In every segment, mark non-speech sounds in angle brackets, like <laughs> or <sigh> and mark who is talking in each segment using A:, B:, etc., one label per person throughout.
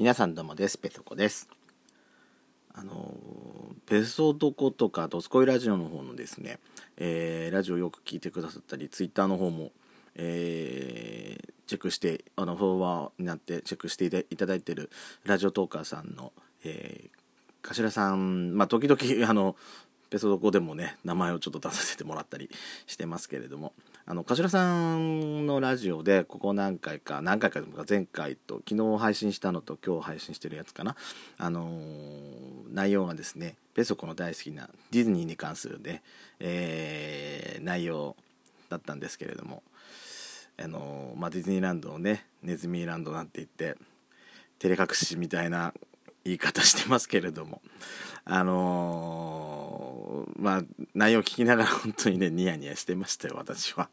A: 皆さんどうもです。ペソコです。あのペソドコとかドスコイラジオの方のですね、えー、ラジオよく聞いてくださったりツイッターの方も、えー、チェックしてあのフォロワーになってチェックしていただいてるラジオトーカーさんの、えー、頭さんまあ時々あのペソドコでもね名前をちょっと出させてもらったりしてますけれどもあの頭さんのラジオでここ何回か何回かでもか前回と昨日配信したのと今日配信してるやつかな。あのー、内容がですねペソコの大好きなディズニーに関するね、えー、内容だったんですけれどもあのー、まあ、ディズニーランドをねネズミーランドなんて言って照れ隠しみたいな言い方してますけれどもあのー、まあ内容聞きながら本当にねニヤニヤしてましたよ私は。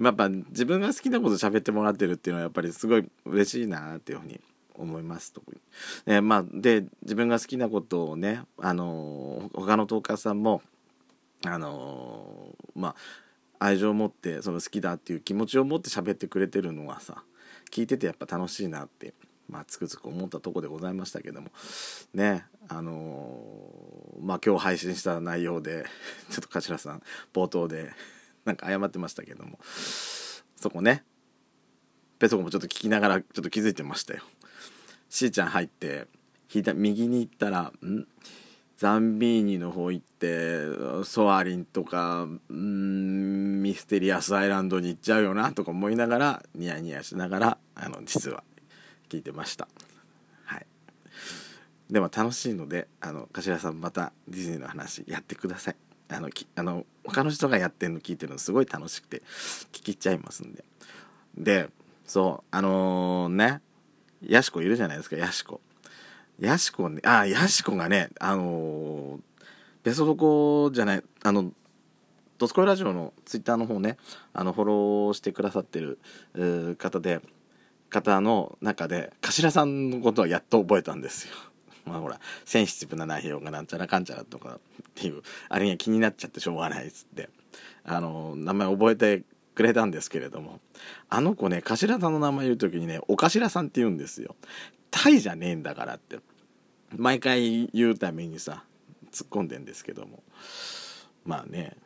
A: やっぱ自分が好きなこと喋ってもらってるっていうのはやっぱりすごい嬉しいなっていうふうに思います特に。えー、まあ、で自分が好きなことをね、あのー、他のトーカーさんも、あのー、まあ、愛情を持ってその好きだっていう気持ちを持って喋ってくれてるのはさ聞いててやっぱ楽しいなってまあ、つくづく思ったとこでございましたけどもねあのー、まあ今日配信した内容で <laughs> ちょっと頭さん冒頭でなんか謝ってましたけどもそこねペソコもちょっと聞きながらちょっと気づいてましたよ。しーちゃん入って右に行ったらん？ザンビーニの方行ってソアリンとかんミステリアスアイランドに行っちゃうよなとか思いながらニヤニヤしながらあの実は。聞いてました。はい。でも楽しいのであの頭さんまたディズニーの話やってください。あのきあの他の人がやってるの聞いてるのすごい楽しくて聞きちゃいますんで。でそうあのー、ねヤシコいるじゃないですかヤシコヤシコねあヤシコがねあのー、ベソドコじゃないあのドスコイラジオのツイッターの方ねあのフォローしてくださってる方で方の中で頭さんのことはやっと覚えたんですよ。<laughs> まあほらセンシティブな内容がなんちゃらかんちゃらとかっていうあれが気になっちゃってしょうがないっつってあの名前覚えてくれたんですけれどもあの子ね頭さんの名前言う時にねお頭さんって言うんですよ。タイじゃねえんだからって毎回言うためにさ突っ込んでんですけどもまあね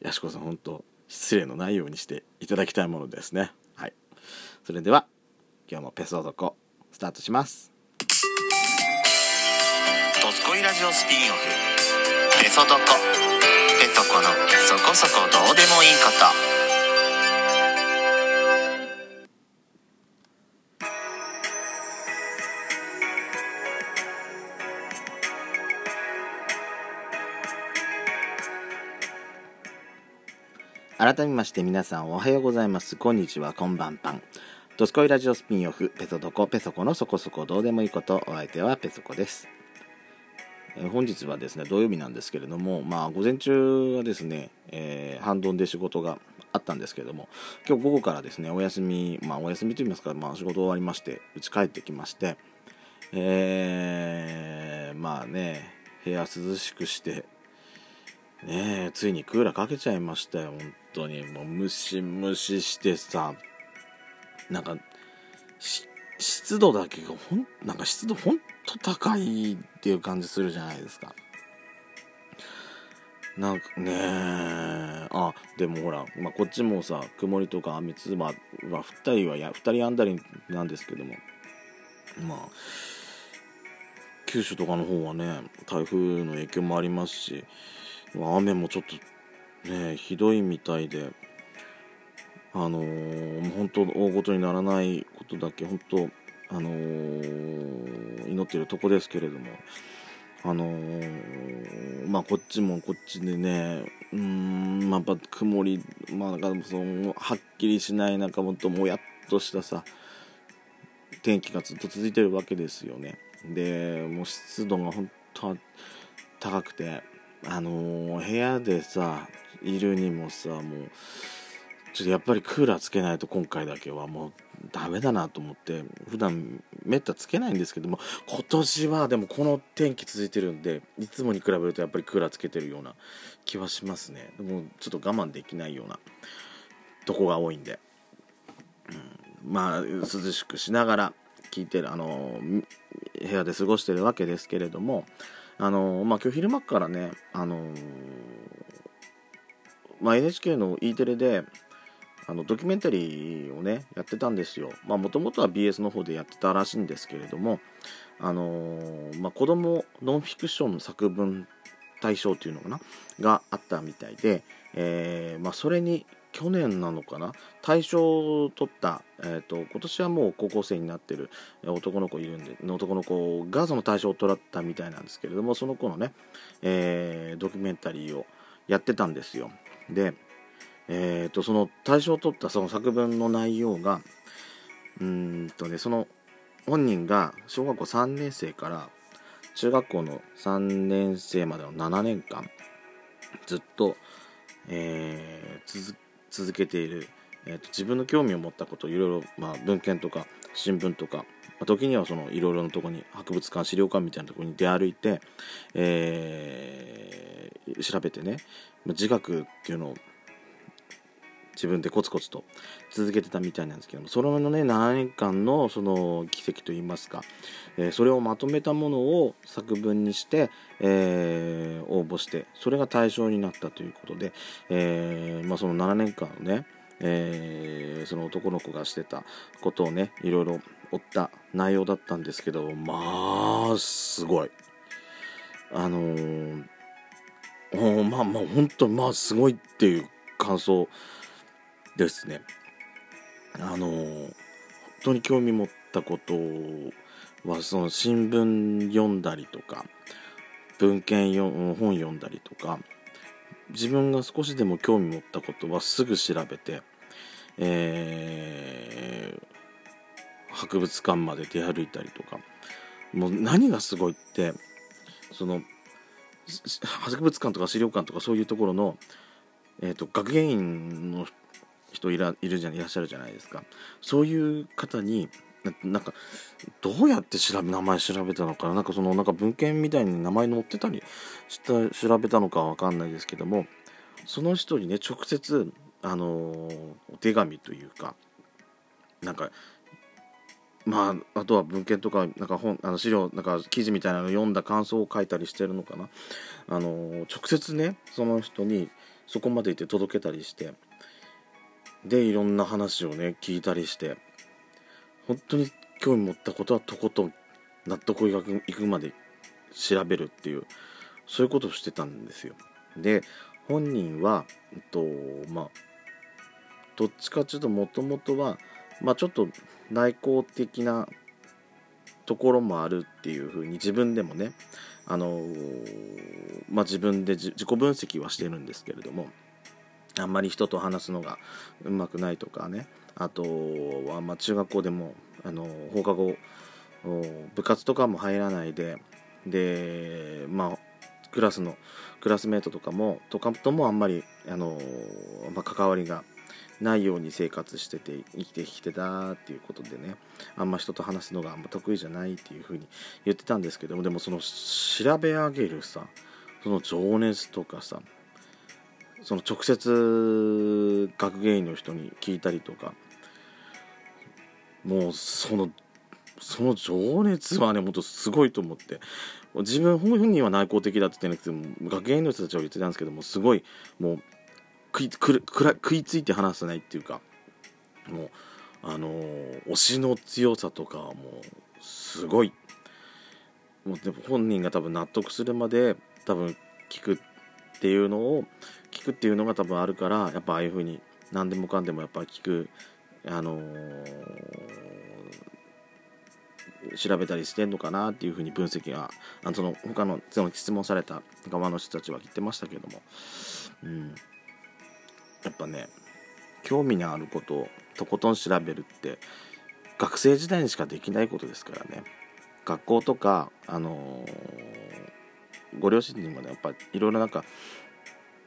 A: やしこさん本当失礼のないようにしていただきたいものですね。はい、それでは今日もペソドコスタートします。
B: ドスコイラジオスピンオフ。ペソドコペソコのそこそこどうでもいいこと。
A: 改めまして皆さんおはようございます。こんにちは。こんばんぱんドスコイラジオスピンオフ、ペソドコ、ペソコのそこそこどうでもいいこと、お相手はペソコです。え本日はですね、土曜日なんですけれども、まあ、午前中はですね、えー、半ドンで仕事があったんですけれども、今日午後からですね、お休み、まあ、お休みといいますか、まあ、仕事終わりまして、家帰ってきまして、えー、まあね、部屋涼しくして、ねついにクーラーかけちゃいましたよ、本当に。もうムシムシしてさ、なんか湿度だけがほんなんか湿度ほんと高いっていう感じするじゃないですか。なんかねあでもほら、まあ、こっちもさ曇りとか雨つばは降ったりはや2人あんだりなんですけども。まあ九州とかの方はね台風の影響もありますし雨もちょっとねひどいみたいで。あのー、本当大ごとにならないことだけ本当あのー、祈ってるとこですけれどもあのー、まあこっちもこっちでねうんまあやっぱ曇りまあなんかそのはっきりしない中もっともやっとしたさ天気がずっと続いてるわけですよね。でもう湿度が本当高くてあの部屋でさいるにもさもうちょっとやっぱりクーラーつけないと今回だけはもうダメだなと思って普段めったつけないんですけども今年はでもこの天気続いてるんでいつもに比べるとやっぱりクーラーつけてるような気はしますね。でもちょっと我慢できないようなとこが多いんで、うん、まあ涼しくしながら聞いてるあの部屋で過ごしてるわけですけれどもあの、まあ、今日昼間からねあの、まあ、NHK の E テレであのドキュメンタリーをねやってたんですよ。もともとは BS の方でやってたらしいんですけれどもあのー、まあ、子供ノンフィクションの作文大賞っていうのかな？があったみたいで、えー、まあ、それに去年なのかな？大賞を取った、えーと、今年はもう高校生になってる男の子いるんで男の子がその大賞を取ったみたいなんですけれどもその子のね、えー、ドキュメンタリーをやってたんですよ。で、えーと、その大賞を取ったその作文の内容がうんとねその本人が小学校3年生から中学校の3年生までの7年間ずっと、えー、続けている、えーと、自分の興味を持ったこといろいろ、まあ、文献とか新聞とか、まあ、時にはそのいろいろなとこに博物館資料館みたいなところに出歩いて、えー、調べてね自学っていうのを自分でコツコツと続けてたみたいなんですけどもそのね7年間のその奇跡といいますか、えー、それをまとめたものを作文にして、えー、応募してそれが対象になったということで、えー、まあ、その7年間のねえー、その男の子がしてたことをねいろいろ追った内容だったんですけどまあすごい。あのー、まあまあ本当まあすごいっていう感想ですね。あの本当に興味持ったことはその新聞読んだりとか文献よ本読んだりとか自分が少しでも興味持ったことはすぐ調べて、えー、博物館まで出歩いたりとかもう何がすごいってその博物館とか資料館とかそういうところの、えーと学芸員の人いらいるじゃいらっしゃるじゃないですか。そういう方になんかどうやって調べ名前調べたのかな？んかそのなんか文献みたいに名前載ってたりした調べたのかは分かんないですけどもその人にね直接あのー、お手紙というかなんかまああとは文献とかなんか本あの資料なんか記事みたいなの読んだ感想を書いたりしてるのかな？あの、直接ねその人にそこまで行って届けたりしてでいろんな話をね聞いたりして本当に興味持ったことはとことん納得いくまで調べるっていうそういうことをしてたんですよ。で本人は、えっとまあ、どっちかっていうともともとは、まあ、ちょっと内向的なところもあるっていうふうに自分でもね、あのまあ、自分で自己分析はしてるんですけれどもあんまり人と話すのがうまくないとかね。あとはま中学校でもあの放課後部活とかも入らないででまあクラスのクラスメートとかもとかともあんまりあの、まあ、関わりがないように生活してて生きてきてたっていうことでね。あんま人と話すのがあんま得意じゃないっていうふうに言ってたんですけどもでもその調べ上げるさその情熱とかさその直接学芸員の人に聞いたりとかもうそのその情熱はねもっとすごいと思って。自分本人は内向的だって言ってなくて学芸員の人たちは言ってたんですけどもすごいもう食いく食いついて話せないっていうかもうあのー、推しの強さとかはもうすごい。もうでも本人が多分納得するまで多分聞くっていうのをくっていうのが多分あるからやっぱああいう風に何でもかんでもやっぱ聞くあのー、調べたりしてんのかなっていうふうに分析があのその他のその質問された側の人たちは言ってましたけども、うん、やっぱね興味のあることをとことん調べるって学生時代にしかできないことですからね。学校とかあのー、ご両親にもねやっぱいろいろなんか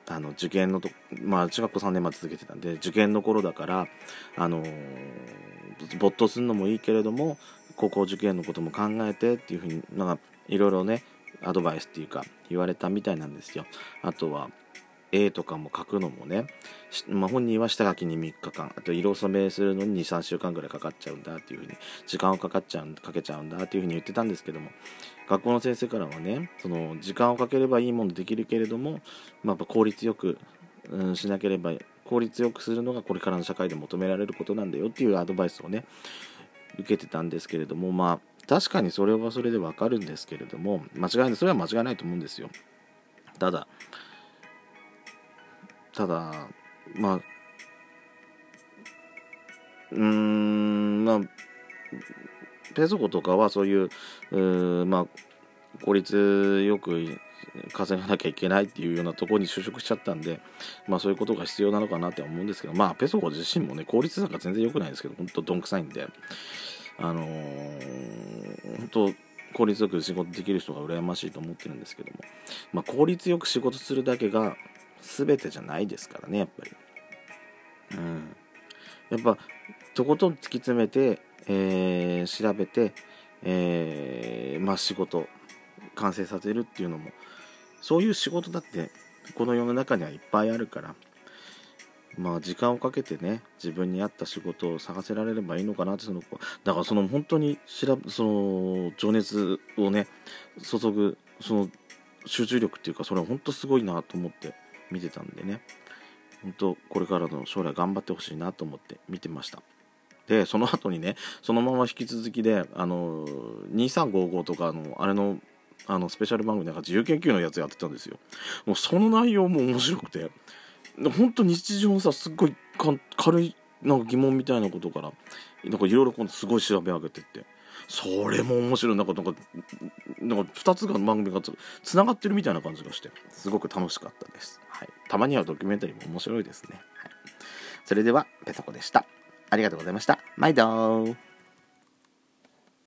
A: あの受験のとまあ中学校3年まで続けてたんで受験の頃だからあの没頭するのもいいけれども高校受験のことも考えてっていうふうになんかいろいろねアドバイスっていうか言われたみたいなんですよ。あとは絵とかも描くのもね、まあ、本人は下書きに3日間あと色染めするのに23週間ぐらいかかっちゃうんだっていうふうに時間をかかっちゃうかけちゃうんだっていうふうに言ってたんですけども学校の先生からはねその時間をかければいいものできるけれども、まあ、効率よく、うん、しなければ効率よくするのがこれからの社会で求められることなんだよっていうアドバイスをね受けてたんですけれどもまあ確かにそれはそれでわかるんですけれども間違いないそれは間違いないと思うんですよ。ただただまあうーんまあペソコとかはそういううまあ効率よく稼がなきゃいけないっていうようなところに就職しちゃったんで、まあそういうことが必要なのかなって思うんですけど、まあペソコ自身もね、効率なんか全然良くないですけど、本当どんくさいんで、あのー、本当効率よく仕事できる人が羨ましいと思ってるんですけども、まあ効率よく仕事するだけが全てじゃないですからね、やっぱり。うん。やっぱ、とことん突き詰めて、えー、調べて、えー、まあ仕事、完成させるっていうのも、そういう仕事だってこの世の中にはいっぱいあるからまあ時間をかけてね自分に合った仕事を探せられればいいのかなってそのだからその本当にその情熱をね注ぐその集中力っていうかそれは本当すごいなと思って見てたんでね。本当これからの将来頑張ってほしいなと思って見てました。でその後にねそのまま引き続きであの2355とかのあれのあのスペシャル番組なんか自由研究のやつやってたんですよ。もうその内容も面白くて本当日常のさすっごい軽いなんか疑問みたいなことからなんかいろいろすごい調べ上げてって。それも面白い。なんかなんかなんか2つが番組がつながってるみたいな感じがして。すごく楽しかったです、はい、たまにはドキュメンタリーも面白いですね、はい、それではペソコでした。ありがとうございました。毎度。